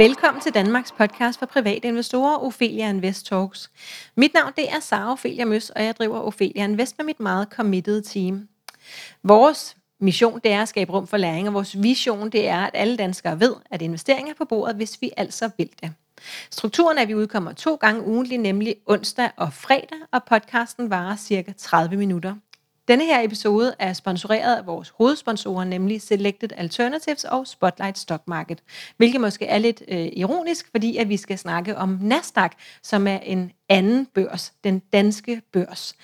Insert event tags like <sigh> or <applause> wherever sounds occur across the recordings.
Velkommen til Danmarks podcast for private investorer, Ophelia Invest Talks. Mit navn det er Sara Ophelia Møs, og jeg driver Ophelia Invest med mit meget committed team. Vores mission det er at skabe rum for læring, og vores vision det er, at alle danskere ved, at investeringer er på bordet, hvis vi altså vil det. Strukturen er, at vi udkommer to gange ugentlig, nemlig onsdag og fredag, og podcasten varer cirka 30 minutter. Denne her episode er sponsoreret af vores hovedsponsorer, nemlig Selected Alternatives og Spotlight Stock Market, hvilket måske er lidt øh, ironisk, fordi at vi skal snakke om Nasdaq, som er en anden børs, den danske børs.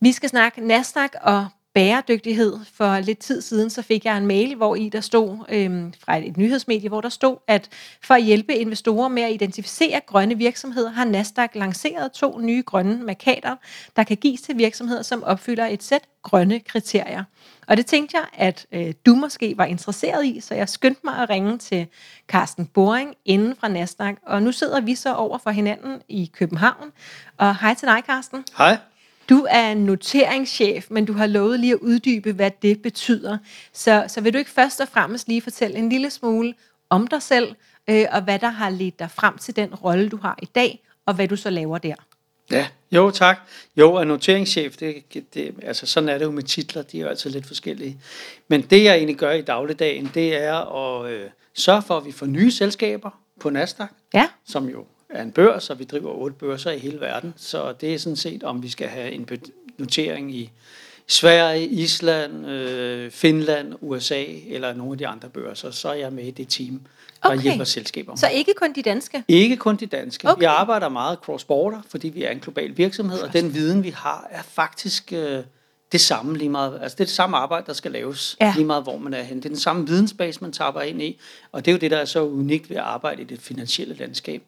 Vi skal snakke Nasdaq og bæredygtighed. For lidt tid siden så fik jeg en mail, hvor i der stod øh, fra et, et nyhedsmedie, hvor der stod, at for at hjælpe investorer med at identificere grønne virksomheder, har Nasdaq lanceret to nye grønne markader, der kan gives til virksomheder, som opfylder et sæt grønne kriterier. Og det tænkte jeg, at øh, du måske var interesseret i, så jeg skyndte mig at ringe til Carsten Boring inden fra Nasdaq. Og nu sidder vi så over for hinanden i København. Og hej til dig, Carsten. Hej. Du er noteringschef, men du har lovet lige at uddybe, hvad det betyder. Så, så vil du ikke først og fremmest lige fortælle en lille smule om dig selv, øh, og hvad der har ledt dig frem til den rolle, du har i dag, og hvad du så laver der? Ja, jo tak. Jo, er noteringschef, det, det, altså sådan er det jo med titler, de er jo altid lidt forskellige. Men det jeg egentlig gør i dagligdagen, det er at øh, sørge for, at vi får nye selskaber på Nasdaq, ja. som jo er en børs, og vi driver otte børser i hele verden. Så det er sådan set, om vi skal have en notering i Sverige, Island, øh, Finland, USA eller nogle af de andre børser, så er jeg med i det team, der okay. hjælper selskaber. Så ikke kun de danske? Ikke kun de danske. Okay. Vi arbejder meget cross-border, fordi vi er en global virksomhed, og den viden, vi har, er faktisk øh, det samme lige meget. Altså det er det samme arbejde, der skal laves ja. lige meget, hvor man er hen. Det er den samme vidensbase, man taber ind i, og det er jo det, der er så unikt ved at arbejde i det finansielle landskab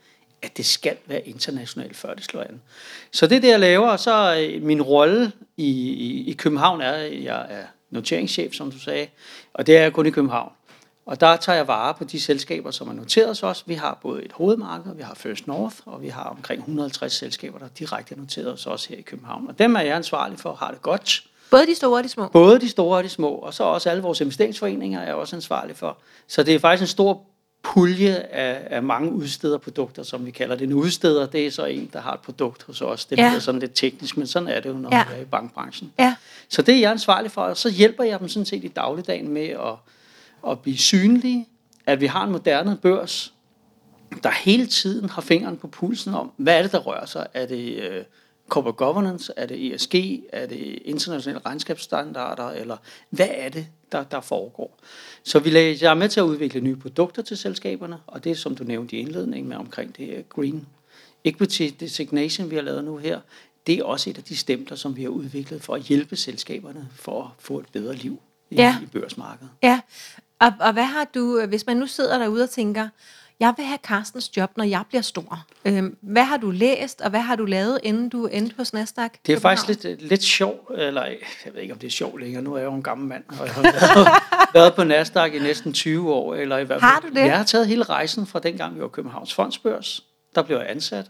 at det skal være internationalt, før det slår an. Så det er det, jeg laver, og så øh, min rolle i, i, i København er, at jeg er noteringschef, som du sagde, og det er jeg kun i København. Og der tager jeg vare på de selskaber, som er noteret hos os. Vi har både et hovedmarked, vi har First North, og vi har omkring 150 selskaber, der er direkte noteret hos os her i København. Og dem er jeg ansvarlig for have det godt. Både de store og de små? Både de store og de små, og så også alle vores investeringsforeninger er jeg også ansvarlig for. Så det er faktisk en stor pulje af, af mange udsteder produkter, som vi kalder det. En udsteder, det er så en, der har et produkt hos os. Det ja. bliver sådan lidt teknisk, men sådan er det jo, når ja. man er i bankbranchen. Ja. Så det er jeg ansvarlig for, og så hjælper jeg dem sådan set i dagligdagen med at, at blive synlige, at vi har en moderne børs, der hele tiden har fingeren på pulsen om, hvad er det, der rører sig? Er det øh, corporate governance? Er det ESG? Er det internationale regnskabsstandarder? Eller hvad er det, der, der foregår? Så vi lader, jeg er med til at udvikle nye produkter til selskaberne, og det som du nævnte i indledningen med omkring det Green Equity Designation, vi har lavet nu her, det er også et af de stempler, som vi har udviklet for at hjælpe selskaberne for at få et bedre liv i, ja. i børsmarkedet. Ja, og, og hvad har du, hvis man nu sidder derude og tænker, jeg vil have Carstens job, når jeg bliver stor. Øhm, hvad har du læst, og hvad har du lavet, inden du endte hos Nasdaq? Det er faktisk lidt, lidt sjovt, eller jeg ved ikke, om det er sjovt længere. Nu er jeg jo en gammel mand, og jeg har været, <laughs> været på Nasdaq i næsten 20 år. Eller i hvert fald. Har du det? Jeg har taget hele rejsen fra dengang, vi var Københavns Fondsbørs. Der blev jeg ansat.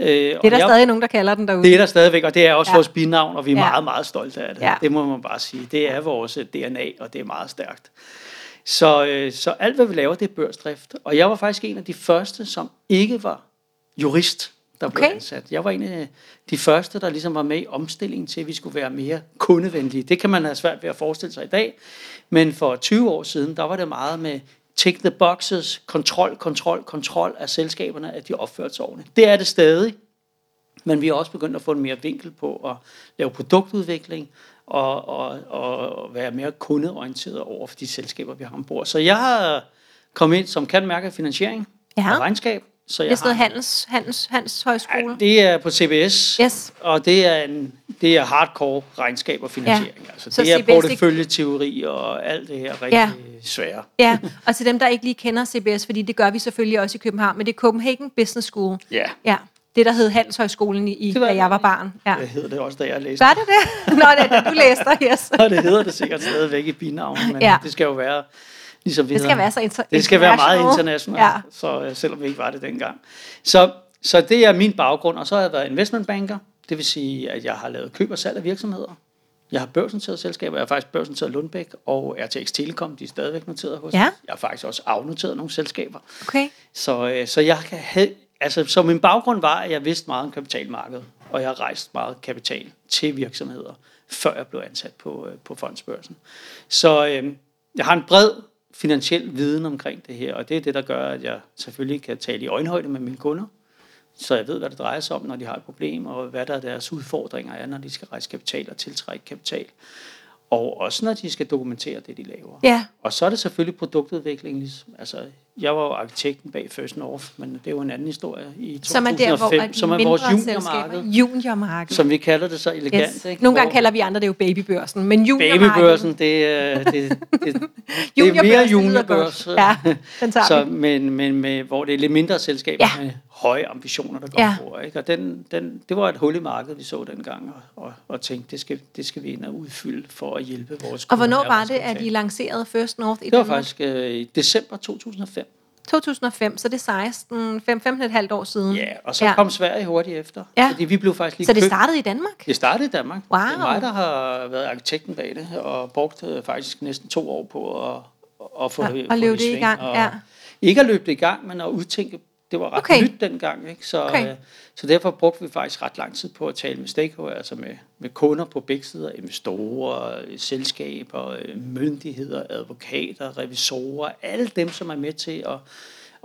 Øh, det er der jeg, stadig nogen, der kalder den derude. Det er der stadigvæk, og det er også ja. vores binavn, og vi er ja. meget, meget stolte af det. Ja. Det må man bare sige. Det er vores DNA, og det er meget stærkt. Så, øh, så alt, hvad vi laver, det er børsdrift. Og jeg var faktisk en af de første, som ikke var jurist, der okay. blev ansat. Jeg var en af de første, der ligesom var med i omstillingen til, at vi skulle være mere kundevenlige. Det kan man have svært ved at forestille sig i dag. Men for 20 år siden, der var det meget med tick the boxes, kontrol, kontrol, kontrol af selskaberne, at de opførte sig ordentligt. Det er det stadig. Men vi har også begyndt at få en mere vinkel på at lave produktudvikling og, og, og være mere kundeorienteret over for de selskaber, vi har ombord. Så jeg har kommet ind som kan mærke finansiering ja. og regnskab. Så jeg det er sådan noget handels, handels, handels højskole? Ja, det er på CBS, yes. og det er, en, det er hardcore regnskab og finansiering. Ja. Altså, så det er CBS, porteføljeteori og alt det her rigtig ja. svære. Ja, og til dem, der ikke lige kender CBS, fordi det gør vi selvfølgelig også i København, men det er Copenhagen Business School. Ja. ja det, der hed Handelshøjskolen, i, det var, da jeg var barn. Ja. Det hedder det også, da jeg læste. Var det det? <laughs> Nå, det er det, du læste yes. Nå, det hedder det sikkert stadigvæk i binavnet, men ja. det skal jo være ligesom vi Det skal være så inter- Det skal være meget internationalt, ja. så uh, selvom vi ikke var det dengang. Så, så det er min baggrund, og så har jeg været investmentbanker, det vil sige, at jeg har lavet køb og salg af virksomheder. Jeg har børsnoterede selskaber. Jeg har faktisk børsnoteret Lundbæk og RTX Telekom. De er stadigvæk noteret hos Ja. Jeg har faktisk også afnoteret nogle selskaber. Okay. Så, øh, så jeg kan have, altså, så min baggrund var, at jeg vidste meget om kapitalmarkedet, og jeg har rejst meget kapital til virksomheder, før jeg blev ansat på, øh, på fondsbørsen. Så øh, jeg har en bred finansiel viden omkring det her, og det er det, der gør, at jeg selvfølgelig kan tale i øjenhøjde med mine kunder, så jeg ved, hvad det drejer sig om, når de har et problem, og hvad der er deres udfordringer er, når de skal rejse kapital og tiltrække kapital. Og også når de skal dokumentere det, de laver. Ja. Og så er det selvfølgelig produktudvikling. Ligesom, altså, jeg var jo arkitekten bag First North, men det er jo en anden historie i 2005, Som er der, hvor at de som er vores juniormarked, juniormarked. som vi kalder det så elegant. Yes. Ikke? Nogle gange Hvor kalder vi andre det jo babybørsen, men juniormarkedet. Babybørsen, det, er- det, det, det, det er <laughs> mere juniorbørs. Ja, den tager så, men, men med, hvor det er lidt mindre selskaber Ja. med høje ambitioner, der går Ja. over. Ikke? Og den, den, det var et hul i markedet, vi så dengang, og, og, og tænkte, det skal, det skal vi ind og udfylde for at hjælpe vores Og kunder hvornår med var at det, at I lancerede First North i Det var Danmark? faktisk øh, i december 2005. 2005, så det er 16, 5, 15,5 år siden. Ja, og så Ja. kom Sverige hurtigt efter. Ja. Fordi vi blev faktisk lige Så det købt. startede i Danmark? Det startede i Danmark. Wow. Det er mig, der har været arkitekten bag det, og brugt øh, faktisk næsten to år på at, at få, Og- det, og løbe det det i gang, Og ja. Ikke at løbe det i gang, men at udtænke, det var ret Okay. nyt dengang. Ikke? Så, Okay. øh, så derfor brugte vi faktisk ret lang tid på at tale med stakeholder, altså med, med kunder på begge sider, investorer, selskaber, øh, myndigheder, advokater, revisorer, alle dem, som er med til at,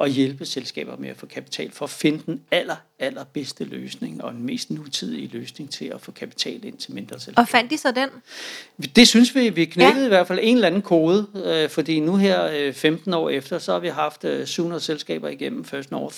at hjælpe selskaber med at få kapital, for at finde den aller, aller bedste løsning, og den mest nutidige løsning til at få kapital ind til mindre selskaber. Og fandt I så den? Det synes vi, vi knækkede Ja. ja. i hvert fald en eller anden kode, øh, fordi nu her øh, 15 år efter, så har vi haft øh, 700 selskaber igennem First North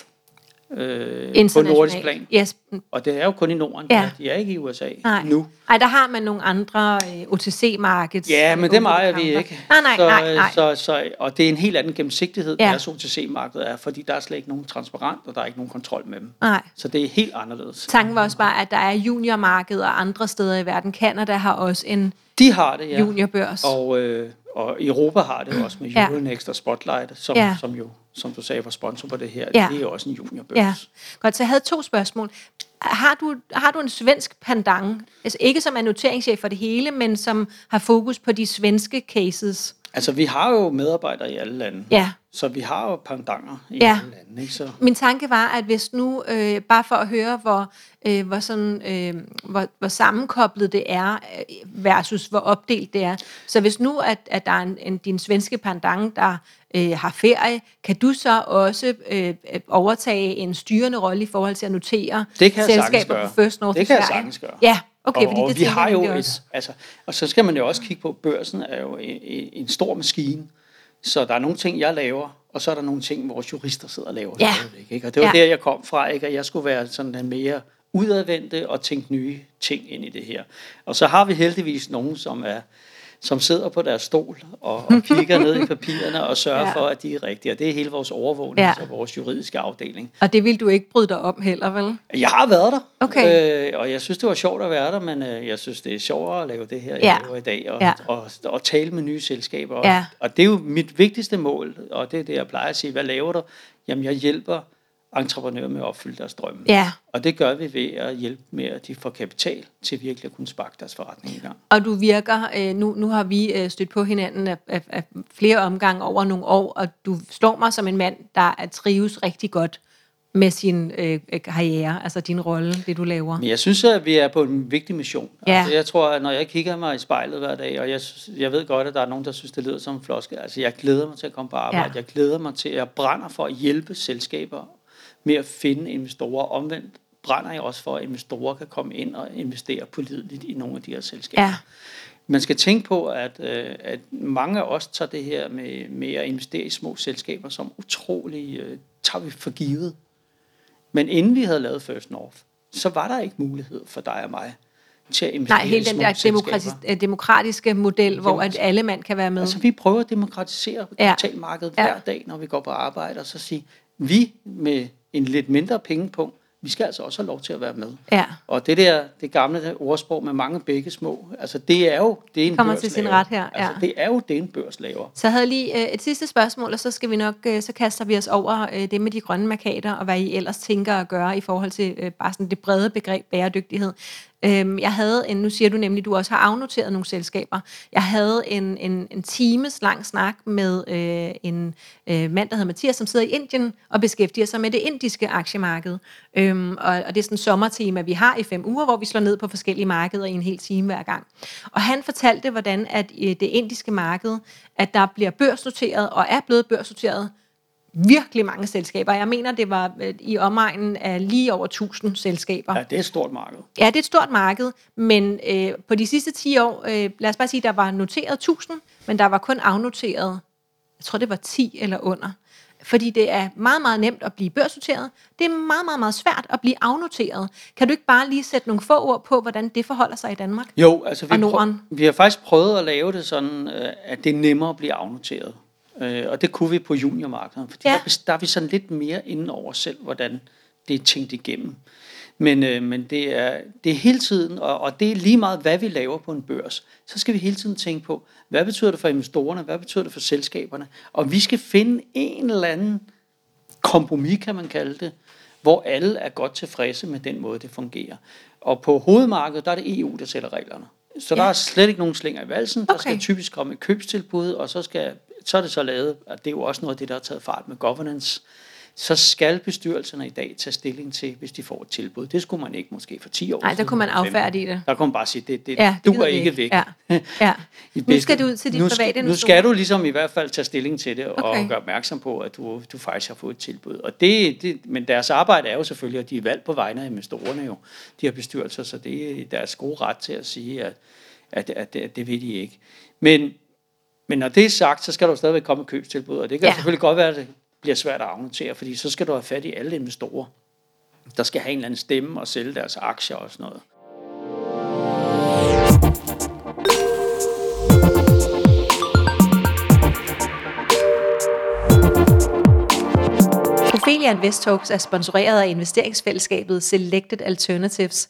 øh, på nordisk plan. Yes. Og det er jo kun i Norden, Ja. de er ikke i USA Nej. nu. Ej, der har man nogle andre øh, OTC-markeds. Ja, men det ejer vi ikke. Nej, nej, så, nej, nej. Så, så, og det er en helt anden gennemsigtighed, Ja. deres OTC-marked er, fordi der er slet ikke nogen transparent, og der er ikke nogen kontrol med dem. nej. Så det er helt anderledes. Tanken var også bare, at der er juniormarked og andre steder i verden. Canada har også en De har det, ja. juniorbørs. Og, øh, og Europa har det også med Ja. Euronext og Spotlight, som, Ja. ja. som jo, som du sagde, var sponsor på det her. Ja. Det er også en juniorbørs. Ja, godt. Så jeg havde to spørgsmål. Har du, har du en svensk pendant? Altså ikke som er noteringschef for det hele, men som har fokus på de svenske cases? Altså, vi har jo medarbejdere i alle lande. Ja. Så vi har jo pendanter i Ja. alle lande. Ikke? Så, Min tanke var, at hvis nu, øh, bare for at høre, hvor, øh, hvor, sådan, øh, hvor, hvor sammenkoblet det er, øh, versus hvor opdelt det er. Så hvis nu, at, at der er en, en, din svenske pendant, der øh, har ferie, kan du så også øh, overtage en styrende rolle i forhold til at notere Det kan selskaber på First North Det kan jeg sagtens gøre. Ja, okay, og, fordi og det vi tænker har jo et, også. altså, og så skal man jo også kigge på, at børsen er jo en, en stor maskine. Så der er nogle ting, jeg laver, og så er der nogle ting, vores jurister sidder og laver. Ja. stadigvæk, Ikke? Og det var ja. der, jeg kom fra, ikke? at jeg skulle være sådan den mere udadvendte og tænke nye ting ind i det her. Og så har vi heldigvis nogen, som er som sidder på deres stol og, og kigger ned i papirerne og sørger Ja. for, at de er rigtige. Og det er hele vores overvågning, Ja. og vores juridiske afdeling. Og det vil du ikke bryde dig om heller, vel? Jeg har været der, Okay. øh, og jeg synes, det var sjovt at være der, men øh, jeg synes, det er sjovere at lave det her, jeg Ja. laver i dag, og, Ja. ja. og, og, og tale med nye selskaber. Og, Ja. og det er jo mit vigtigste mål, og det er det, jeg plejer at sige. Hvad laver du? Jamen, jeg hjælper entreprenører med at opfylde deres drømme. Ja. Og det gør vi ved at hjælpe med, at de får kapital til virkelig at kunne sparke deres forretning i gang. Og du virker, øh, nu, nu har vi øh, stødt på hinanden af, af, af flere omgange over nogle år, og du slår mig som en mand, der er trives rigtig godt med sin øh, øh, karriere, altså din rolle, det du laver. Men jeg synes, at vi er på en vigtig mission. Ja. Altså, jeg tror, at når jeg kigger mig i spejlet hver dag, og jeg, jeg ved godt, at der er nogen, der synes, det lyder som en floskel. Altså, jeg glæder mig til at komme på arbejde. Ja. Jeg glæder mig til, at jeg brænder for at hjælpe selskaber med at finde investorer. Omvendt brænder jeg også for, at investorer kan komme ind og investere pålideligt i nogle af de her selskaber. Ja, Man skal tænke på, at, øh, at mange af os tager det her med, med at investere i små selskaber som utrolig, øh, tager vi for givet. Men inden vi havde lavet First North, så var der ikke mulighed for dig og mig til at investere nej, hele den der demokratis, øh, demokratiske model, hvor at alle mand kan være med. Altså, vi prøver at demokratisere Ja. kapitalmarkedet Ja. hver dag, når vi går på arbejde, og så sige, vi med en lidt mindre pengepunkt, vi skal altså også have lov til at være med. Ja, Og det der, det gamle ordsprog med mange begge små, altså det er jo det, en Kommer børs til sin laver. ret her, ja. Altså, det er jo det, en børs laver. så jeg havde lige øh, et sidste spørgsmål, og så skal vi nok, øh, så kaster vi os over øh, det med de grønne markader, og hvad I ellers tænker at gøre i forhold til øh, bare sådan det brede begreb bæredygtighed. Øhm, jeg havde en, nu siger du nemlig, du også har afnoteret nogle selskaber. Jeg havde en, en, en times lang snak med øh, en øh, mand, der hedder Mathias, som sidder i Indien og beskæftiger sig med det indiske aktiemarked. Øhm, og, og det er sådan en sommertema, vi har i fem uger, hvor vi slår ned på forskellige markeder i en hel time hver gang. Og han fortalte, hvordan at øh, det indiske marked, at der bliver børsnoteret og er blevet børsnoteret virkelig mange selskaber. Jeg mener, det var øh, i omegnen af lige over 1000 selskaber. Ja, det er et stort marked. Ja, det er et stort marked, men øh, på de sidste 10 år, øh, lad os bare sige, der var noteret 1000, men der var kun afnoteret, jeg tror det var 10 eller under. Fordi det er meget, meget nemt at blive børsnoteret. Det er meget, meget, meget svært at blive afnoteret. Kan du ikke bare lige sætte nogle få ord på, hvordan det forholder sig i Danmark? Jo, altså vi, Og Norden. vi har faktisk prøvet at lave det sådan, øh, at det er nemmere at blive afnoteret. Øh, Og det kunne vi på juniormarkedet, fordi Ja. der, der er vi sådan lidt mere inde over selv, hvordan det er tænkt igennem. Men, øh, men det, er, det er hele tiden, og, og det er lige meget, hvad vi laver på en børs, så skal vi hele tiden tænke på, hvad betyder det for investorerne, hvad betyder det for selskaberne, og vi skal finde en eller anden kompromis, kan man kalde det, hvor alle er godt tilfredse med den måde, det fungerer. Og på hovedmarkedet, der er det EU, der sætter reglerne. Så der Ja. er slet ikke nogen slinger i valsen. Der Okay. skal typisk komme et købstilbud, og så, skal, så er det så lavet, og det er jo også noget af det, der har taget fart med governance, så skal bestyrelserne i dag tage stilling til, hvis de får et tilbud. Det skulle man ikke måske for 10 år Nej, der kunne man eller 15. affærdige det. Der kunne man bare sige, det, det, Ja, det du er ikke væk. Ja. <laughs> ja. Nu skal det ud til de nu private skal, nu skal du ligesom i hvert fald tage stilling til det, og Okay. gøre opmærksom på, at du, du faktisk har fået et tilbud. Og det, det, men deres arbejde er jo selvfølgelig, at de er valgt på vegne af investorerne jo, de har bestyrelser, så det er deres gode ret til at sige, at, at, at, at det vil de ikke. Men, men når det er sagt, så skal der jo stadigvæk komme et købstilbud, og det kan Ja. selvfølgelig godt være, at det bliver svært at afnotere, fordi så skal du have fat i alle investorer, der skal have en eller anden stemme og sælge deres aktier og sådan noget. Ophelia Invest Talks er sponsoreret af investeringsfællesskabet Selected Alternatives.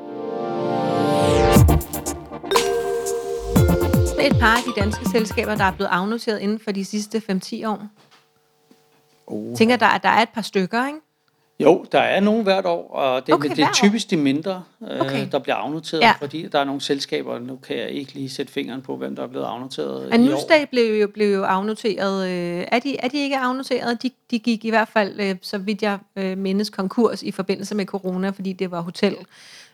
Et par af de danske selskaber, der er blevet afnoteret inden for de sidste 5-10 år? Oh. Tænker, der, er- der er et par stykker, ikke? Jo, der er nogen hvert år, og det, Okay, det er typisk de mindre, øh, Okay. der bliver afnoteret, Ja. fordi der er nogle selskaber, nu kan jeg ikke lige sætte fingeren på, hvem der er blevet afnoteret i år. Blev jo, blev jo afnoteret. Øh, er, de, er de ikke afnoteret? De, de gik i hvert fald, øh, så vidt jeg øh, mindes, konkurs i forbindelse med corona, fordi det var hotel.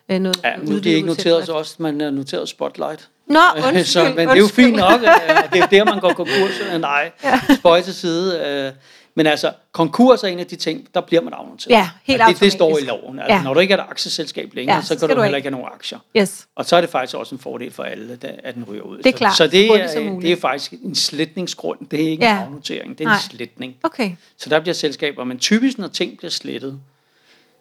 Øh, noget, Ja, nu er det ikke noteret så også, man er noteret Spotlight. Nå, undskyld, så, men det er jo undskyld. fint nok, øh, og det er der, man går konkurs. Øh, Nej, spøj til side. øh, Men altså, konkurs er en af de ting, der bliver man afnoteret. Ja, helt Og det, det står i loven. Altså, Ja. ja. Når du ikke er et aktieselskab længere, Ja, ja, så kan du du heller ikke. have nogen aktier. Yes. Og så er det faktisk også en fordel for alle, at den ryger ud. Det er Så- klart, Så så det er, det er faktisk en sletningsgrund. Det er ikke Ja. en afnotering, det er Nej. en sletning. Okay. Så der bliver selskaber, men typisk når ting bliver slettet,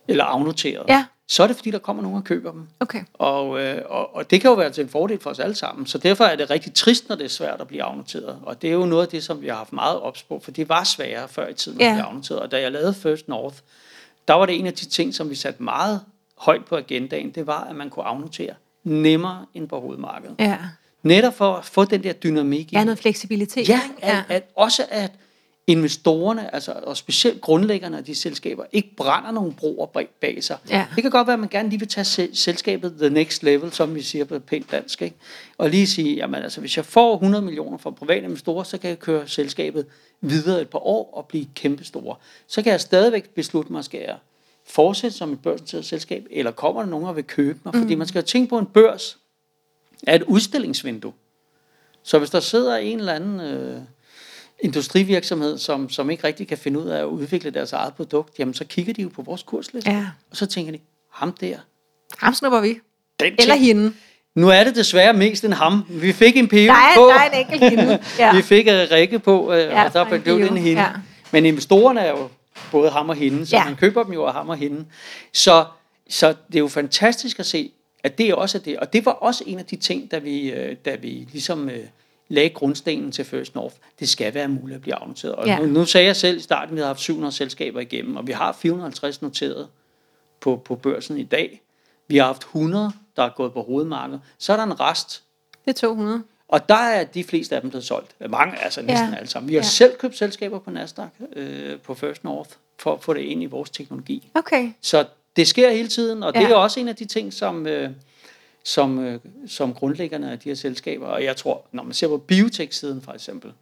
eller afnoteret, Ja. Så er det fordi, der kommer nogen og køber dem. Okay. Og, øh, og, og det kan jo være til en fordel for os alle sammen. Så derfor er det rigtig trist, når det er svært at blive afnoteret. Og det er jo noget af det, som vi har haft meget ops på, for det var sværere før i tiden at Ja. blive afnoteret. Og da jeg lavede First North, der var det en af de ting, som vi satte meget højt på agendaen, det var, at man kunne afnotere nemmere end på hovedmarkedet. Ja. Netop for at få den der dynamik i Ja, noget fleksibilitet. Ja, ikke? at, at også at investorerne, altså, og specielt grundlæggerne af de selskaber, ikke brænder nogle broer bag, bag sig. Ja. Det kan godt være, at man gerne lige vil tage se- selskabet the next level, som vi siger på pænt dansk, ikke? og lige sige, jamen altså, hvis jeg får 100 millioner fra private investorer, så kan jeg køre selskabet videre et par år og blive kæmpestore. Så kan jeg stadigvæk beslutte mig, skal jeg fortsætte som et børsnoteret selskab, eller kommer der nogen og vil købe mig? Fordi man skal jo tænke på, en børs er et udstillingsvindue. Så hvis der sidder en eller anden øh, industrivirksomhed, som, som ikke rigtig kan finde ud af at udvikle deres eget produkt, jamen så kigger de jo på vores kursliste, Ja. og så tænker de, ham der, Ham snupper vi. den Eller ting. hende. Nu er det desværre mest en ham. Vi fik en pige på. der er en enkelt hende. <laughs> Ja. Vi fik uh, Rikke på, uh, Ja, og der en blev det en hende. Ja. Men investorerne er jo både ham og hende, så Ja. man køber dem jo af ham og hende. Så, så det er jo fantastisk at se, at det også er det. Og det var også en af de ting, da vi, øh, da vi ligesom lagde grundstenen til First North. Det skal være muligt at blive afnoteret. Og Ja. nu, nu sagde jeg selv i starten, at vi har haft 700 selskaber igennem, og vi har 450 noteret på, på børsen i dag. Vi har haft 100, der er gået på hovedmarkedet. Så er der en rest, Det er 200. og der er de fleste af dem blevet solgt. Mange, altså næsten Ja. alle sammen. Vi har Ja. selv købt selskaber på Nasdaq, øh, på First North, for at få det ind i vores teknologi. Okay. Så det sker hele tiden, og det Ja. er også en af de ting, som, øh, som, øh, som grundlæggerne af de her selskaber. Og jeg tror, når man ser på biotech-siden for eksempel,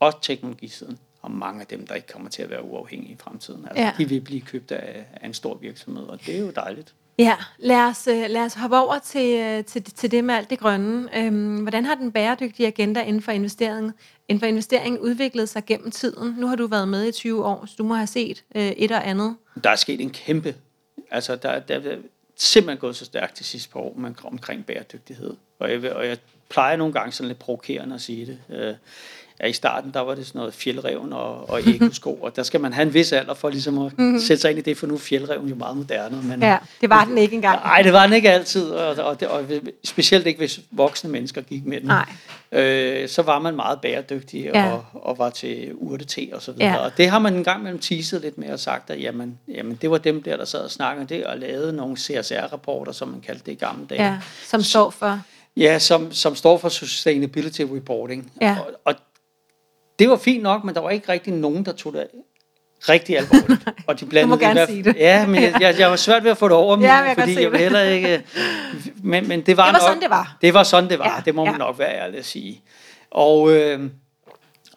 og teknologisiden, og mange af dem, der ikke kommer til at være uafhængige i fremtiden, altså, Ja. de vil blive købt af, af en stor virksomhed, og det er jo dejligt. Ja, lad os, øh, lad os hoppe over til, øh, til, til det med alt det grønne. Øhm, hvordan har den bæredygtige agenda inden for investering, inden for investering udviklet sig gennem tiden? Nu har du været med i 20 år, så du må have set øh, et og andet. Der er sket en kæmpe, altså der, der er simpelthen gået så stærkt de sidste par år man, omkring bæredygtighed. Og jeg, og jeg plejer nogle gange sådan lidt provokerende at sige det. Øh, ja, I starten, der var det sådan noget fjeldreven og, og ekosko, <laughs> og der skal man have en vis alder for ligesom at mm-hmm. sætte sig ind i det, for nu er fjeldreven jo meget moderne. Men, Ja, det var den ikke engang. Nej, det var den ikke altid, og, og, det, og specielt ikke, hvis voksne mennesker gik med den. Nej. Øh, så var man meget bæredygtig Ja. og, og var til urte og så videre. Ja. Og det har man en gang mellem teaset lidt med og sagt, at jamen, jamen, det var dem der, der sad og snakkede det, og lavede nogle CSR-rapporter, som man kaldte det i gamle dage. Ja, som står for. Ja, som, som står for Sustainability Reporting. Ja. Og, og det var fint nok, men der var ikke rigtig nogen, der tog det rigtig alvorligt. <laughs> Og de blandede Du må det gerne hvert- sige det. Ja, men jeg, jeg, jeg var svært ved at få det over <laughs> mig, Ja, jeg fordi jeg det. heller ikke... <laughs> Men, men det var, Det var nok, sådan, det var. Det var sådan, det var. Ja, Ja, det må man ja. nok være ærlig at sige. Og, øh,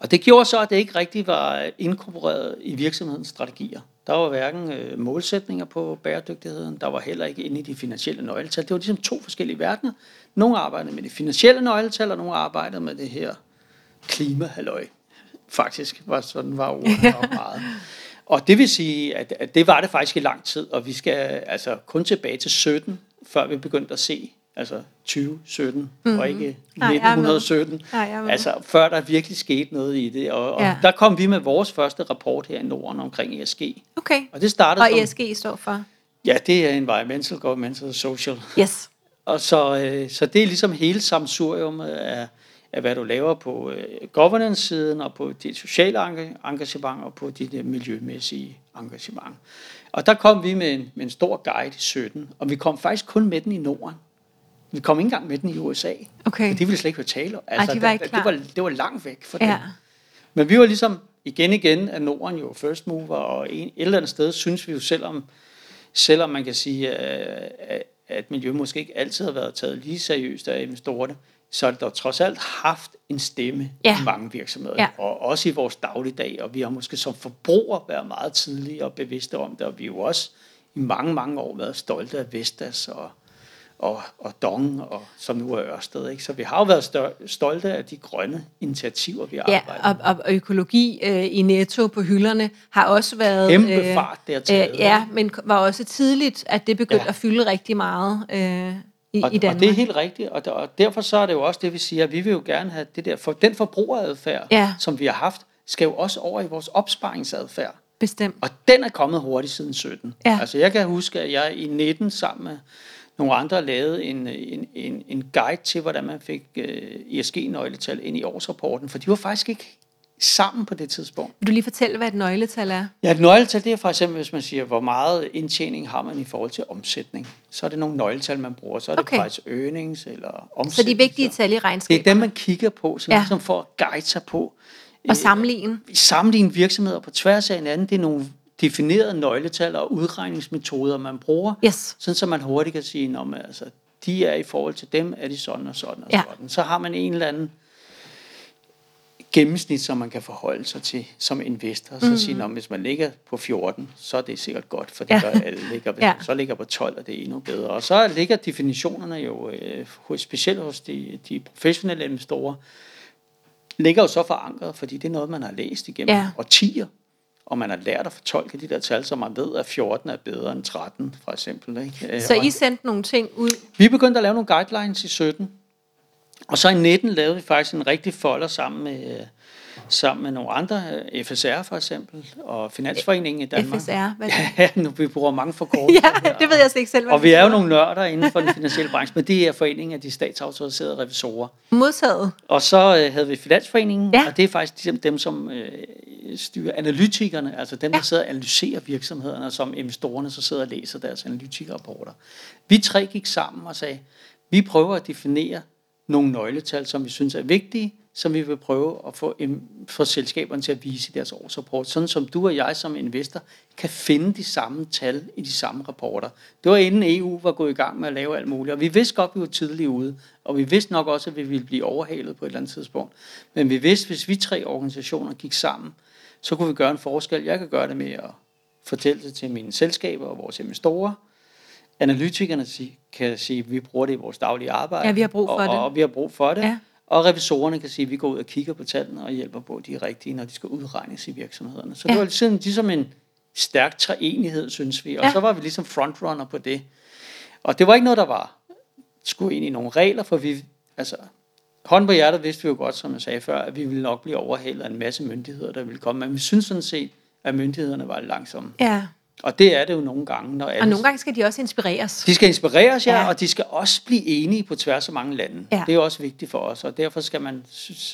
og det gjorde så, at det ikke rigtig var inkorporeret i virksomhedens strategier. Der var hverken øh, målsætninger på bæredygtigheden, der var heller ikke inde i de finansielle nøgletal. Det var ligesom to forskellige verdener. Nogle arbejdede med de finansielle nøgletal, og nogle arbejdede med det her klimahalløj. Faktisk var sådan var ordet <laughs> nok meget. Og det vil sige, at, at det var det faktisk i lang tid, og vi skal altså kun tilbage til 17, før vi begyndte at se, altså 2017, mm. og ikke er med. 1917. Nej, jeg er med. altså før der virkelig skete noget i det. Og, og Ja. der kom vi med vores første rapport her i Norden omkring ESG. Okay. Og det startede Og som, ESG står for? ja, det er Environmental, Governmental, Social. Yes. Og så, øh, så det er ligesom hele samsurium af, af, hvad du laver på øh, governance-siden, og på dit sociale enga- engagement, og på dit øh, miljømæssige engagement. Og der kom vi med en, med en stor guide i 17, og vi kom faktisk kun med den i Norden. Vi kom ikke engang med den i USA. Okay. Og de ville slet ikke høre tale om. Altså, de var ikke det, klar. var, det var langt væk dem. Ja. Men vi var ligesom, igen igen, at Norden jo first mover, og en, et eller andet sted synes vi jo, selvom, selvom man kan sige, at, at- at miljø måske ikke altid har været taget lige seriøst af investorerne, så har det dog trods alt haft en stemme Ja. i mange virksomheder, Ja. og også i vores dagligdag, og vi har måske som forbrugere været meget tidlige og bevidste om det, og vi har jo også i mange, mange år været stolte af Vestas og, og, og Dong, og, som nu er Ørsted. Ikke? Så vi har jo været stør- stolte af de grønne initiativer, vi har Ja, arbejdet og, og økologi øh, i Netto på hylderne har også været... Kæmpe fart dertil. Øh, ja, men var også tidligt, at det begyndte Ja. at fylde rigtig meget øh, i, og, i Danmark. og det er helt rigtigt, og, der, og derfor så er det jo også det, vi siger, at vi vil jo gerne have det der, for den forbrugeradfærd, Ja. som vi har haft, skal jo også over i vores opsparingsadfærd. Bestemt. Og den er kommet hurtigt siden 17. Ja. Altså jeg kan huske, at jeg i 19 sammen med nogle andre lavede en, en, en, en guide til, hvordan man fik øh, ESG-nøgletal ind i årsrapporten, for de var faktisk ikke sammen på det tidspunkt. Vil du lige fortælle, hvad et nøgletal er? Ja, et nøgletal, det er for eksempel, hvis man siger, hvor meget indtjening har man i forhold til omsætning. Så er det nogle nøgletal, man bruger. Så er det Okay. okay. price earnings eller omsætning. Så de vigtige tal i Det regnskabet. er dem, man kigger på, så Ja. ja. ligesom for at guide sig på. Og sammenligne. Øh, sammenligne virksomheder på tværs af hinanden. Det er nogle definerede nøgletal og udregningsmetoder, man bruger. Yes. Sådan, så man hurtigt kan sige, at altså, de er i forhold til dem, er de sådan og sådan og Ja. sådan. Så har man en eller anden gennemsnit, som man kan forholde sig til som investor. Så mm. sige, at hvis man ligger på 14, så er det sikkert godt, for det Ja. gør alle. Ligger, hvis Ja. man så ligger på 12, er det endnu bedre. Og så ligger definitionerne jo, øh, specielt hos de, de professionelle investorer, ligger jo så forankret, fordi det er noget, man har læst igennem Ja. årtier, og man har lært at fortolke de der tal, så man ved, at 14 er bedre end 13, for eksempel. Ikke? Øh, Så og- I sendte nogle ting ud. vi begyndte at lave nogle guidelines i 17, og så i 19 lavede vi faktisk en rigtig folder sammen med, sammen med nogle andre, FSR for eksempel, og Finansforeningen i Danmark. FSR, hvad er det? <laughs> Ja, nu vi bruger mange forkortelser Ja, her. det ved jeg slet ikke selv, Og vi er jo nogle nørder inden for den finansielle branche, men det er foreningen af de statsautoriserede revisorer. Modtaget. Og så øh, havde vi Finansforeningen, Ja. ja. og det er faktisk dem, dem som øh, styrer analytikerne, altså dem, der sidder og analyserer virksomhederne, og som investorerne så sidder og læser deres analytikrapporter. Vi tre gik sammen og sagde, vi prøver at definere nogle nøgletal, som vi synes er vigtige, som vi vil prøve at få, få selskaberne til at vise i deres årsrapport, sådan som du og jeg som investor kan finde de samme tal i de samme rapporter. Det var inden EU var gået i gang med at lave alt muligt, og vi vidste godt, at vi var tidligt ude, og vi vidste nok også, at vi ville blive overhalet på et eller andet tidspunkt. Men vi vidste, at hvis vi tre organisationer gik sammen, så kunne vi gøre en forskel. Jeg kan gøre det med at fortælle det til mine selskaber og vores investorer. Analytikerne sig- kan sige, at vi bruger det i vores daglige arbejde. Ja, vi har brug for og, det. Og, vi har brug for det. Ja. Og revisorerne kan sige, at vi går ud og kigger på tallene og hjælper på, at de er rigtige, når de skal udregnes i virksomhederne. Så Ja. det var ligesom, ligesom en stærk treenighed, synes vi. Og Ja. så var vi ligesom frontrunner på det. Og det var ikke noget, der var skulle ind i nogle regler, for vi, altså, hånd på hjertet vidste vi jo godt, som jeg sagde før, at vi ville nok blive overhalet af en masse myndigheder, der ville komme. Men vi synes sådan set, at myndighederne var langsomme. Ja, Og det er det jo nogle gange, når alle... og nogle gange skal de også inspireres. De skal inspireres, ja, Ja. og de skal også blive enige på tværs af mange lande. Ja. Det er også vigtigt for os, og derfor skal man,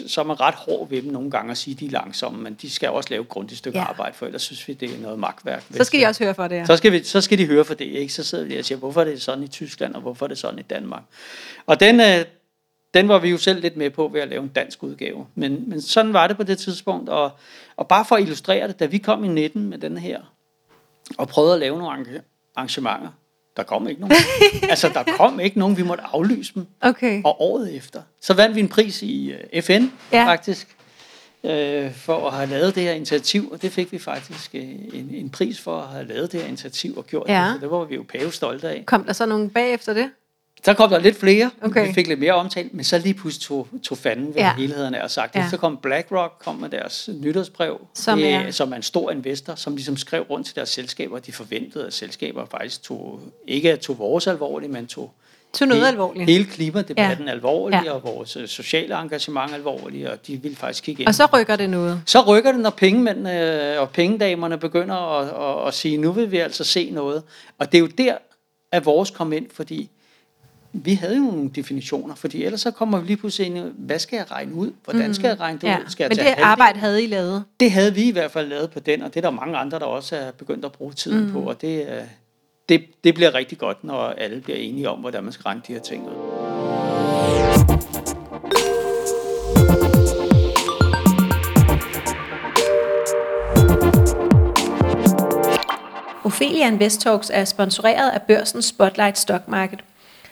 så er man ret hård ved dem nogle gange og sige, at de er langsomme, men de skal også lave et grundigt stykke Ja. arbejde, for ellers synes vi, det er noget magtværk. Så skal de også høre for det, ja. Så skal, vi, så skal de høre for det, ikke? Så sidder de og siger, hvorfor er det sådan i Tyskland, og hvorfor er det sådan i Danmark? Og den, øh, den var vi jo selv lidt med på ved at lave en dansk udgave. Men, men sådan var det på det tidspunkt, og, og bare for at illustrere det, da vi kom i 19 med den her, og prøvede at lave nogle arrange- arrangementer, der kom ikke nogen. <laughs> altså, der kom ikke nogen, vi måtte aflyse dem. Okay. Og året efter, så vandt vi en pris i øh, FN, ja. faktisk, øh, for at have lavet det her initiativ, og det fik vi faktisk øh, en, en pris for at have lavet det her initiativ og gjort Ja. det, så det var vi jo pæve stolte af. Kom der så nogen bagefter det? Så kom der lidt flere, Okay. vi fik lidt mere omtale, men så lige pludselig tog, tog fanden ved Ja. af og sagt, Ja. så kom BlackRock kom med deres nytårsbrev, Som det, er- som er en stor investor, som ligesom skrev rundt til deres selskaber, de forventede, at selskaber faktisk tog, ikke tog vores alvorligt, men tog Til noget hele, alvorligt. hele klimadebatten Ja. alvorligt, Ja. og vores øh, sociale engagement alvorligt, og de vil faktisk kigge ind. Og så rykker det noget. Så rykker det, når pengemændene og pengedamerne begynder at, at, at sige, nu vil vi altså se noget. Og det er jo der, at vores kom ind, fordi vi havde jo nogle definitioner, fordi ellers så kommer vi lige pludselig ind i, hvad skal jeg regne ud? Hvordan skal jeg regne det Ja. ud? Skal jeg Men det halvdelen? arbejde havde I lavet. Det havde vi i hvert fald lavet på den, og det er der mange andre, der også er begyndt at bruge tiden mm. på, og det, er- det, det bliver rigtig godt, når alle bliver enige om, hvordan man skal regne de her ting ud. Ophelia Invest Talks er sponsoreret af børsen Spotlight Stock Market.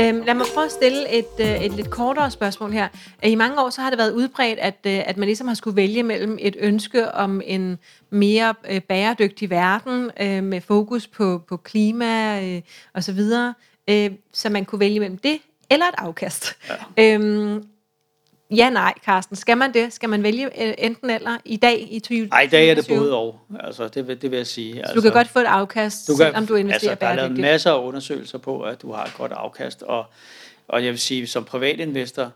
Øhm, lad mig prøve at stille et, øh, et lidt kortere spørgsmål her. I mange år så har det været udbredt, at, øh, at man ligesom har skulle vælge mellem et ønske om en mere øh, bæredygtig verden øh, med fokus på, på klima øh, og så videre, øh, så man kunne vælge mellem det eller et afkast. Ja, øhm, ja nej, Carsten. Skal man det? Skal man vælge øh, enten eller i dag i 2020? Ej, i dag er det både og, altså det, vil- det vil jeg sige. Så Altså, du kan godt få et afkast, du kan, selvom du investerer altså, der er lavet bæredygtigt. masser af undersøgelser på, at du har et godt afkast, og, og jeg vil sige, som privatinvestor,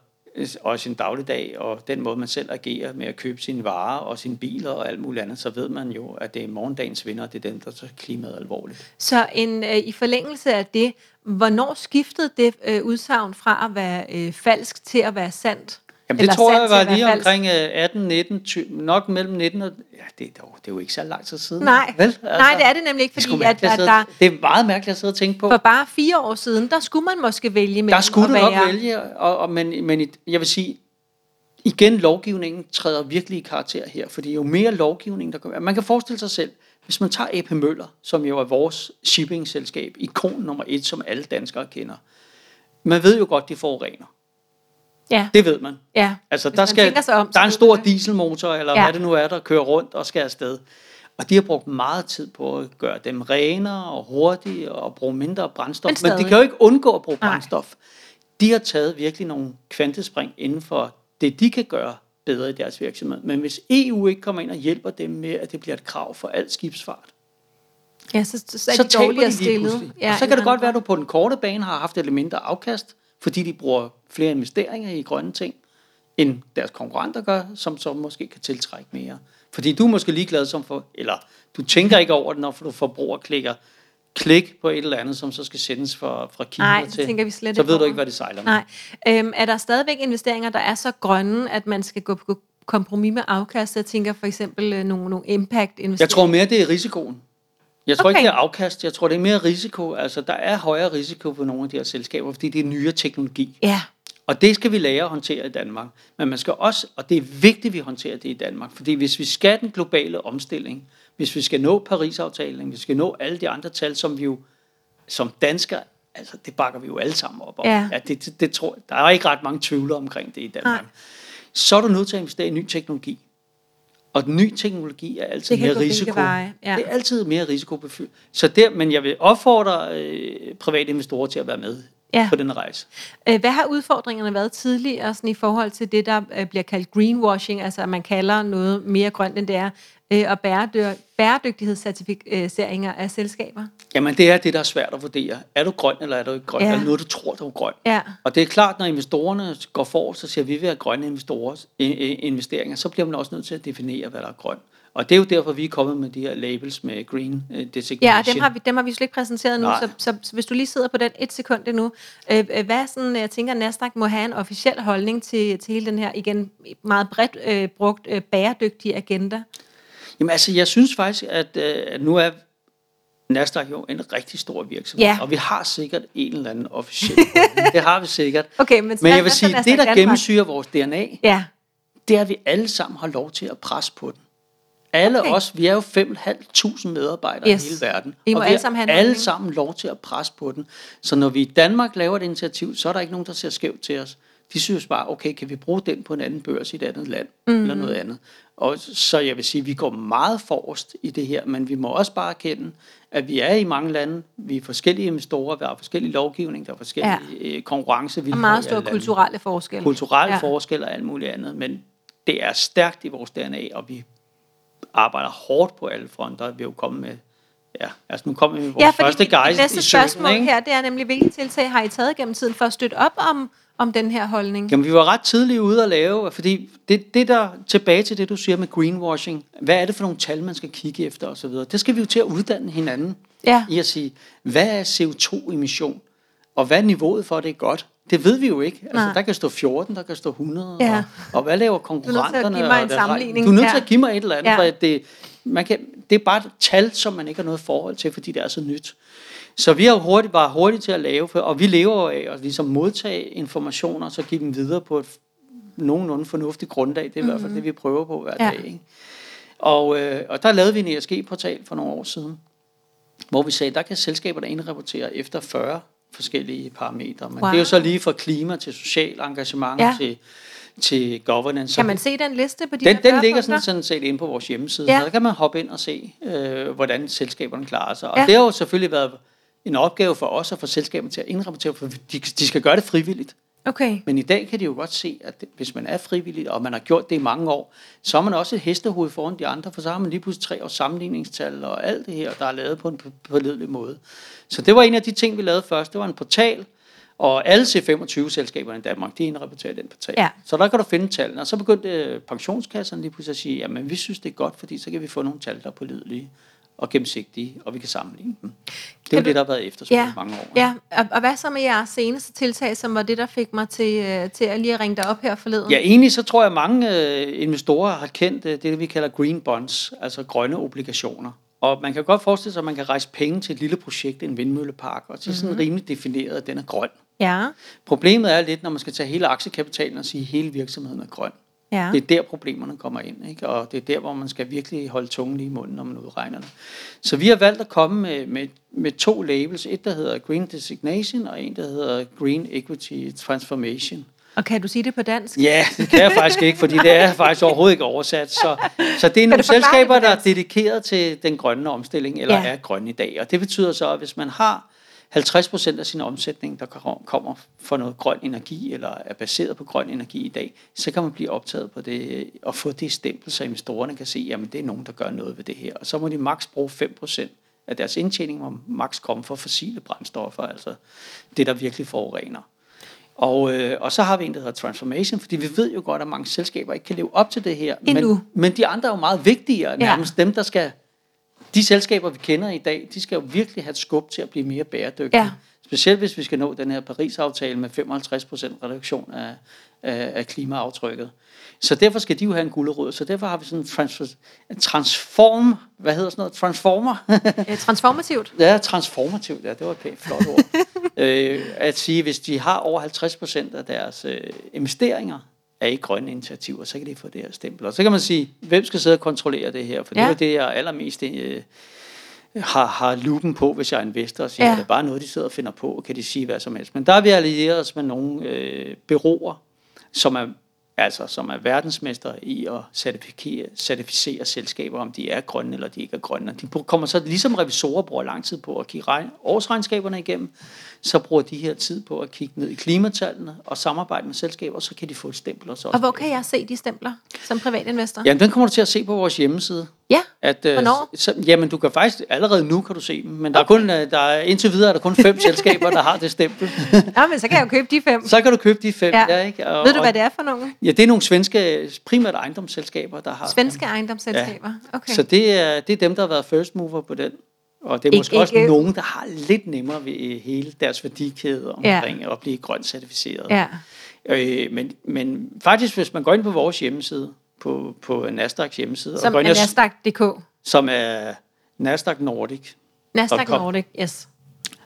og sin dagligdag, og den måde, man selv agerer med at købe sine varer og sine biler og alt muligt andet, så ved man jo, at det er morgendagens vinder, det er dem, der tager klimaet alvorligt. Så en, øh, i forlængelse af det, hvornår skiftede det øh, udsagn fra at være øh, falsk til at være sandt? Jamen det Eller tror jeg at var lige omkring øh, 18, 19, 20, nok mellem 19 og... Ja, det, er dog, det er jo ikke så lang tid siden. Nej, vel? Altså, nej, det er det nemlig ikke, det fordi at, mærkeligt at sidde- der, Det er meget mærkeligt at sidde og tænke på. for bare fire år siden, der skulle man måske vælge mellem Der skulle du at nok vælge, og, og, men, men jeg vil sige, igen, lovgivningen træder virkelig i karakter her, fordi jo mere lovgivning, der kommer... Man kan forestille sig selv, hvis man tager AP Møller, som jo er vores shippingselskab, ikon nummer et, som alle danskere kender. Man ved jo godt, de forurener. Ja, Det ved man. ja. Altså, Hvis der, skal, sig om, der er en stor det. dieselmotor, eller Ja. hvad det nu er, der kører rundt og skal afsted. Og de har brugt meget tid på at gøre dem renere og hurtigere og bruge mindre brændstof. Men Men, Men de kan jo ikke undgå at bruge Nej. brændstof. De har taget virkelig nogle kvantespring inden for det, de kan gøre bedre i deres virksomhed. Men hvis EU ikke kommer ind og hjælper dem med, at det bliver et krav for al skibsfart, Ja, så, så, så er så taber de lige stillet. Ja, og så kan det godt andre. være, at du på den korte bane har haft et lidt mindre afkast, fordi de bruger flere investeringer i grønne ting, end deres konkurrenter gør, som så måske kan tiltrække mere. Fordi du er måske ligeglad som for, eller du tænker ikke over det, når du forbruger klikker klik på et eller andet, som så skal sendes fra, fra Kina Nej, til. tænker vi slet så ved du ikke, hvad det sejler med. Nej. Øhm, er der stadigvæk investeringer, der er så grønne, at man skal gå på kompromis med afkast? Jeg tænker for eksempel øh, nogle, nogle impact-investeringer. Jeg tror mere, det er risikoen. Jeg tror okay. Ikke, det er afkast. Jeg tror, det er mere risiko. Altså, der er højere risiko på nogle af de her selskaber, fordi det er nyere teknologi. Ja, Og det skal vi lære at håndtere i Danmark. Men man skal også, og det er vigtigt, at vi håndterer det i Danmark, fordi hvis vi skal den globale omstilling, hvis vi skal nå Paris-aftalen, hvis vi skal nå alle de andre tal, som vi jo som danskere, altså det bakker vi jo alle sammen op om. Ja. Ja, det, det, det tror, der er ikke ret mange tvivler omkring det i Danmark. Nej. Så er du nødt til at investere i ny teknologi. Og ny teknologi er altid mere risiko. veje, ja. Det er altid mere risikobefyldt. Så der, men jeg vil opfordre øh, private investorer til at være med Ja. på den rejse. Øh, Hvad har udfordringerne været tidligere sådan i forhold til det, der øh, bliver kaldt greenwashing, altså at man kalder noget mere grønt, end det er, øh, og bæredygtighedscertificeringer af selskaber? Jamen, det er det, der er svært at vurdere. Er du grøn, eller er du ikke grøn? Ja. Er det noget, du tror, du er grøn? Ja, Og det er klart, når investorerne går for, så siger vi, at vi vil have grønne investorer, investeringer, så bliver man også nødt til at definere, hvad der er grønt. Og det er jo derfor, vi er kommet med de her labels med green øh, designation. ja og dem har, vi, dem har vi slet ikke præsenteret nu, så, så, så hvis du lige sidder på den et sekund endnu, øh, øh, hvad sådan, jeg tænker, Nasdaq må have en officiel holdning til, til hele den her, igen, meget bredt øh, brugt øh, bæredygtige agenda? Jamen altså, jeg synes faktisk, at, øh, nu er Nasdaq jo en rigtig stor virksomhed, Ja. og vi har sikkert en eller anden officiel holdning. Det har vi sikkert. <laughs> Okay, men, Men jeg vil sige, Nasdaq det der Danmark? gennemsyrer vores DNA, Ja, det er, at vi alle sammen har lov til at presse på den. Alle Okay. os, vi er jo 5.500 medarbejdere Yes. i hele verden. I må og vi alle sammen have alle sammen lov til at presse på den. Så når vi i Danmark laver et initiativ, så er der ikke nogen, der ser skævt til os. De synes bare, okay, kan vi bruge den på en anden børs i et andet land, Mhm. mm. eller noget andet. Og så jeg vil sige, at vi går meget forrest i det her, men vi må også bare erkende, at vi er i mange lande, vi er forskellige investorer, vi har forskellige lovgivning, der er forskellige ja. konkurrencevilkår. og meget store kulturelle forskelle. kulturelle ja. forskelle og alt muligt andet, men det er stærkt i vores DNA, og vi arbejder hårdt på alle fronter. Vi er jo kommet med, ja, altså nu kommer vi med vores Ja, første guide næste i 17, spørgsmål ikke? her, det er nemlig, hvilke tiltag har I taget gennem tiden for at støtte op om, om den her holdning? Jamen, vi var ret tidligt ude at lave, fordi det, det der, tilbage til det, du siger med greenwashing, hvad er det for nogle tal, man skal kigge efter osv., det skal vi jo til at uddanne hinanden Ja. i at sige, hvad er CO2-emission, og hvad er niveauet for, at det er godt? Det ved vi jo ikke. Altså, Nej. der kan stå 14, der kan stå 100, Ja. og, og hvad laver at konkurrenterne? give mig en sammenligning. Du er nødt til at give mig et eller andet, Ja. for det, man kan, det er bare et tal, som man ikke har noget forhold til, fordi det er så nyt. Så vi har hurtigt, var hurtige til at lave, for, og vi lever af at ligesom modtage informationer, og så give dem videre på et nogenlunde fornuftigt grundlag. Det er i hvert fald det, vi prøver på hver Ja. dag. Ikke? Og, øh, og der lavede vi en ESG-portal for nogle år siden, hvor vi sagde, der kan selskaberne indrapportere efter 40 forskellige parametre. Men Wow. det er jo så lige fra klima til social engagement Ja. til, til governance. Kan man se den liste på de den, den 40 ligger sådan, sådan set inde på vores hjemmeside, Ja. så der kan man hoppe ind og se, øh, hvordan selskaberne klarer sig. Og ja. det har jo selvfølgelig været en opgave for os at få selskaberne til at indrapportere, for de, de skal gøre det frivilligt. Okay. Men i dag kan de jo godt se, at det- hvis man er frivillig, og man har gjort det i mange år, så er man også et hestehoved foran de andre, for så har man lige pludselig tre års sammenligningstal og alt det her, der er lavet på en pålidelig måde. Så det var en af de ting, vi lavede først. Det var en portal, og alle C25-selskaberne i Danmark, de indrapporterer den portal. Ja. Så der kan du finde tallene. Og så begyndte øh, pensionskasserne lige pludselig at sige, jamen vi synes, det er godt, fordi så kan vi få nogle tal, der er pålidelige og gennemsigtige, og vi kan sammenligne dem. Det er jo du- det, der har været efterspurgt Ja, i mange år. ja. Og, og hvad så med jeres seneste tiltag, som var det, der fik mig til, øh, til at lige ringe dig op her forleden? Ja, egentlig så tror jeg, at mange øh, investorer har kendt øh, det, vi kalder green bonds, altså grønne obligationer. Og man kan godt forestille sig, at man kan rejse penge til et lille projekt, en vindmøllepark, og så er sådan rimelig defineret, at den er grøn. Ja, Problemet er lidt, når man skal tage hele aktiekapitalen og sige, at hele virksomheden er grøn. Ja. Det er der problemerne kommer ind, ikke? og det er der, hvor man skal virkelig holde tungen lige i munden, når man udregner det. Så vi har valgt at komme med, med, med to labels. Et, der hedder Green Designation, og en, der hedder Green Equity Transformation. Og kan du sige det på dansk? Ja, det kan jeg faktisk ikke, fordi det er <laughs> faktisk overhovedet ikke oversat. Så, så det er nogle selskaber, der er dedikeret til den grønne omstilling, eller ja. er grønne i dag. Og det betyder så, at hvis man har 50 procent af sin omsætning, der kommer fra noget grøn energi, eller er baseret på grøn energi i dag, så kan man blive optaget på det, og få det stempel, så investorerne kan se, jamen det er nogen, der gør noget ved det her. Og så må de maks bruge 5 procent af deres indtjening, må maks komme fra fossile brændstoffer, altså det, der virkelig forurener. Og, øh, og så har vi en, der hedder Transformation, fordi vi ved jo godt, at mange selskaber ikke kan leve op til det her. Men, men de andre er jo meget vigtigere, nærmest ja. dem, der skal de selskaber, vi kender i dag, de skal jo virkelig have et skub til at blive mere bæredygtige. Ja. Specielt hvis vi skal nå den her Paris-aftale med 55% reduktion af, af, af klimaaftrykket. Så derfor skal de jo have en gulderød. Så derfor har vi sådan en transfer, transform, hvad hedder sådan noget? Transformer? <laughs> transformativt? ja, transformativt, ja, det var et pænt flot ord. <laughs> øh, at sige, hvis de har over 50% af deres øh, investeringer er i grønne initiativer, så kan de få det her stempel. Og så kan man sige, hvem skal sidde og kontrollere det her? For ja. det er det, jeg allermest øh, har, har lupen på, hvis jeg er investor, og siger, ja. det er bare noget, de sidder og finder på, og kan de sige hvad som helst. Men der har vi allieret os med nogle øh, byråer, som er altså som er verdensmester i at certificere, certificere selskaber, om de er grønne eller de ikke er grønne. De kommer så, ligesom revisorer bruger lang tid på at kigge årsregnskaberne igennem, så bruger de her tid på at kigge ned i klimatallene og samarbejde med selskaber, så kan de få et stempel. Og, så og hvor kan jeg se de stempler som privatinvestor? Jamen, den kommer du til at se på vores hjemmeside. Ja, at, øh, hvornår? Så, jamen, du kan faktisk, allerede nu kan du se dem, men der okay. er kun, øh, der er, indtil videre er der kun fem <laughs> selskaber, der har det stempel. <laughs> ja, men så kan jeg jo købe de fem. Så kan du købe de fem, ja. ja ikke? Og, Ved du, hvad det er for nogle? Ja, det er nogle svenske, primært ejendomsselskaber, der har Svenske ejendomsselskaber, ja. okay. Så det er, det er dem, der har været first mover på den. Og det er måske ikke, også ikke. nogen, der har lidt nemmere ved hele deres værdikæde omkring ja. at blive grønt certificeret. Ja. Øh, men, men faktisk, hvis man går ind på vores hjemmeside, på, på Nasdaqs hjemmeside. Som og er Nasdaq.dk. Som er Nasdaq Nordic. Nasdaq Nordic, yes.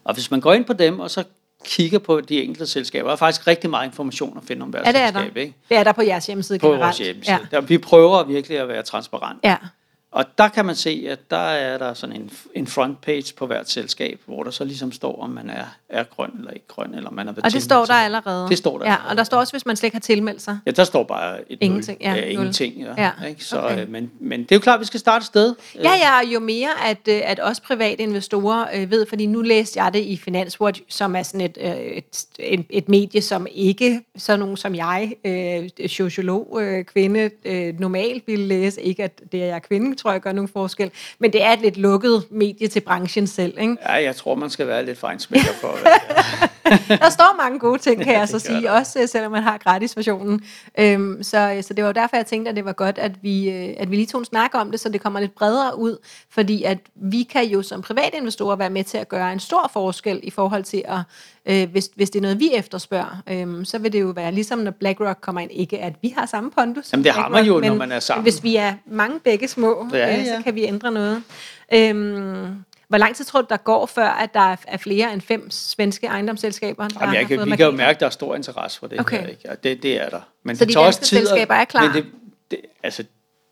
Og hvis man går ind på dem, og så kigger på de enkelte selskaber, der er faktisk rigtig meget information at finde om hver ja, det er selskab. Der. Ikke? Det er der på jeres hjemmeside generelt. På vores hjemmeside. Ja. Der, vi prøver virkelig at være transparent. Ja. Og der kan man se, at der er der sådan en, en front page på hvert selskab, hvor der så ligesom står, om man er, er grøn eller ikke grøn, eller man er Og det står der allerede? Det står der. Ja, allerede. og der står også, hvis man slet ikke har tilmeldt sig? Ja, der står bare et ingenting. Nul. Ja, ja, ingenting. Ja, ja. Ikke? Så, okay. øh, men, men det er jo klart, at vi skal starte et sted. Ja, ja, jo mere, at, øh, at også private investorer øh, ved, fordi nu læste jeg det i Finanswatch, som er sådan et, øh, et, et, et medie, som ikke så nogen som jeg, øh, sociolog, øh, kvinde, øh, normalt ville læse. Ikke at det er jeg kvinde, tror jeg gør nogen forskel. Men det er et lidt lukket medie til branchen selv, ikke? Ja, jeg tror, man skal være lidt fejnsmækker for det. <laughs> <laughs> Der står mange gode ting, kan ja, jeg så sige, der. også øh, selvom man har gratisversionen. Øhm, så, så det var derfor, jeg tænkte, at det var godt, at vi, øh, at vi lige tog en snak om det, så det kommer lidt bredere ud. Fordi at vi kan jo som privatinvestorer være med til at gøre en stor forskel i forhold til at øh, hvis, hvis det er noget, vi efterspørger, øh, så vil det jo være ligesom, når BlackRock kommer ind, ikke at vi har samme pondus. Jamen det har man jo, men, når man er sammen. hvis vi er mange begge små, ja, ja. Øh, så kan vi ændre noget. Øh, hvor lang tid tror du, der går, før at der er flere end fem svenske ejendomsselskaber, der Jamen, jeg kan, Vi kan jo mærke, at der er stor interesse for det okay. her. Ikke? Og det, det er der. Men så det de danske tid, selskaber er klar? Men det, det, altså,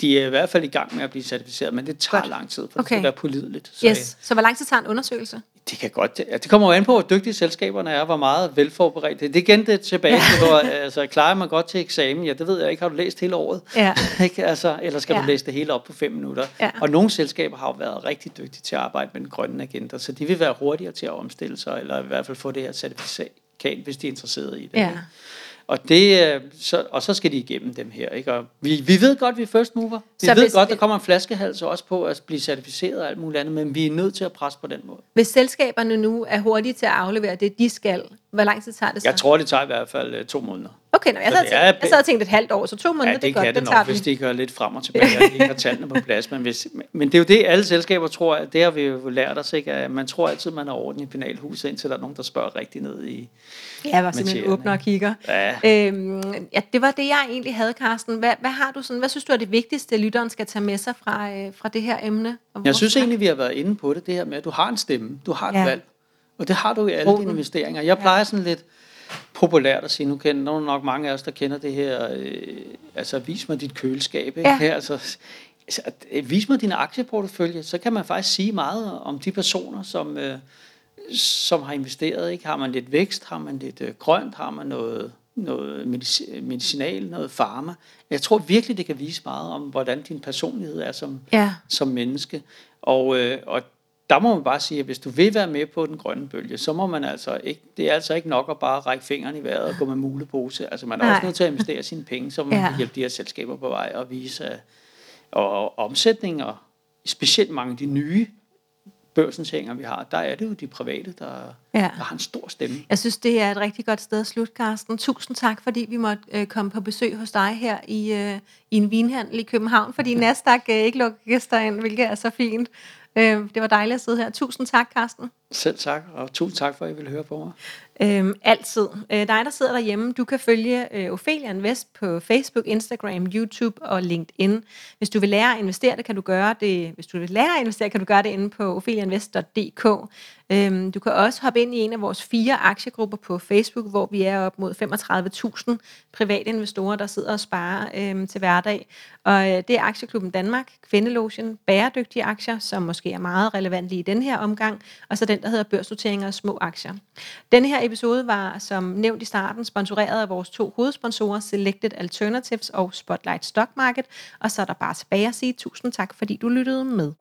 de er i hvert fald i gang med at blive certificeret, men det tager Godt. lang tid, for okay. det skal være pålideligt. Så, yes. så hvor lang tid tager en undersøgelse? Det kan godt. Det, det kommer jo an på, hvor dygtige selskaberne er, hvor meget velforberedt det er. Igen det tilbage til, hvor altså, klarer man godt til eksamen? Ja, det ved jeg ikke. Har du læst hele året? Ja. <laughs> ikke? Altså, eller skal ja. du læse det hele op på fem minutter? Ja. Og nogle selskaber har jo været rigtig dygtige til at arbejde med den grønne agenda, så de vil være hurtigere til at omstille sig, eller i hvert fald få det her certifikat, hvis de er interesserede i det. Ja. Og, det, øh, så, og så skal de igennem dem her. Ikke? Og vi, vi ved godt, vi er first mover. Vi så ved godt, der kommer en flaskehals også på at blive certificeret og alt muligt andet, men vi er nødt til at presse på den måde. Hvis selskaberne nu er hurtige til at aflevere det, de skal, hvor lang tid tager det så? Jeg tror, det tager i hvert fald uh, to måneder. Okay, nå, jeg, så sad tænkt, jeg sad og tænkt et halvt år, så to måneder, ja, det, det godt, kan det, nok, hvis de gør lidt frem og tilbage, og ikke har tallene på plads. Men, hvis, men det er jo det, alle selskaber tror, det har vi jo lært os, ikke? at man tror altid, man er orden i penalhuset, indtil der er nogen, der spørger rigtig ned i Ja, var simpelthen åbner og kigger. Ja. Øhm, ja, det var det, jeg egentlig havde, Carsten. Hvad, hvad, har du sådan, hvad synes du er det vigtigste, lytteren skal tage med sig fra, øh, fra det her emne? Jeg synes egentlig, vi har været inde på det, det her med, at du har en stemme, du har et ja. valg. Og det har du i alle dine investeringer. Jeg plejer sådan lidt populært at sige, nu kender nu nok mange af os, der kender det her, øh, altså vis mig dit køleskab. Ikke? Ja. Altså, altså, vis mig din aktieportefølje, så kan man faktisk sige meget om de personer, som, øh, som har investeret. Ikke? Har man lidt vækst, har man lidt øh, grønt, har man noget noget medicinal, noget farma. Jeg tror virkelig, det kan vise meget om, hvordan din personlighed er som, ja. som menneske. Og, øh, og der må man bare sige, at hvis du vil være med på den grønne bølge, så må man altså ikke, det er altså ikke nok at bare række fingrene i vejret og gå med mulepose. Altså man er Nej. også nødt til at investere sine penge, så man ja. kan hjælpe de her selskaber på vej og vise, og, og omsætning, og specielt mange af de nye børsensænger, vi har, der er det jo de private, der, ja. der har en stor stemme. Jeg synes, det er et rigtig godt sted at slutte, Carsten. Tusind tak, fordi vi måtte øh, komme på besøg hos dig her i, øh, i en vinhandel i København, fordi Nasdaq øh, ikke lukker gæster ind, hvilket er så fint. Øh, det var dejligt at sidde her. Tusind tak, Carsten. Selv tak, og tusind tak for, at I ville høre på mig. Øhm, altid. Øh, dig, der sidder derhjemme, du kan følge øh, Ophelia Invest på Facebook, Instagram, YouTube og LinkedIn. Hvis du vil lære at investere, det kan du gøre det. Hvis du vil lære at investere, kan du gøre det inde på opheliainvest.dk. Øhm, du kan også hoppe ind i en af vores fire aktiegrupper på Facebook, hvor vi er op mod 35.000 private investorer, der sidder og sparer øhm, til hverdag. Og øh, det er Aktieklubben Danmark, Kvindelogien, bæredygtige aktier, som måske er meget relevant lige i den her omgang, og så den, der hedder børsnoteringer af små aktier. Denne her episode var, som nævnt i starten, sponsoreret af vores to hovedsponsorer, Selected Alternatives og Spotlight Stock Market, og så er der bare tilbage at sige tusind tak, fordi du lyttede med.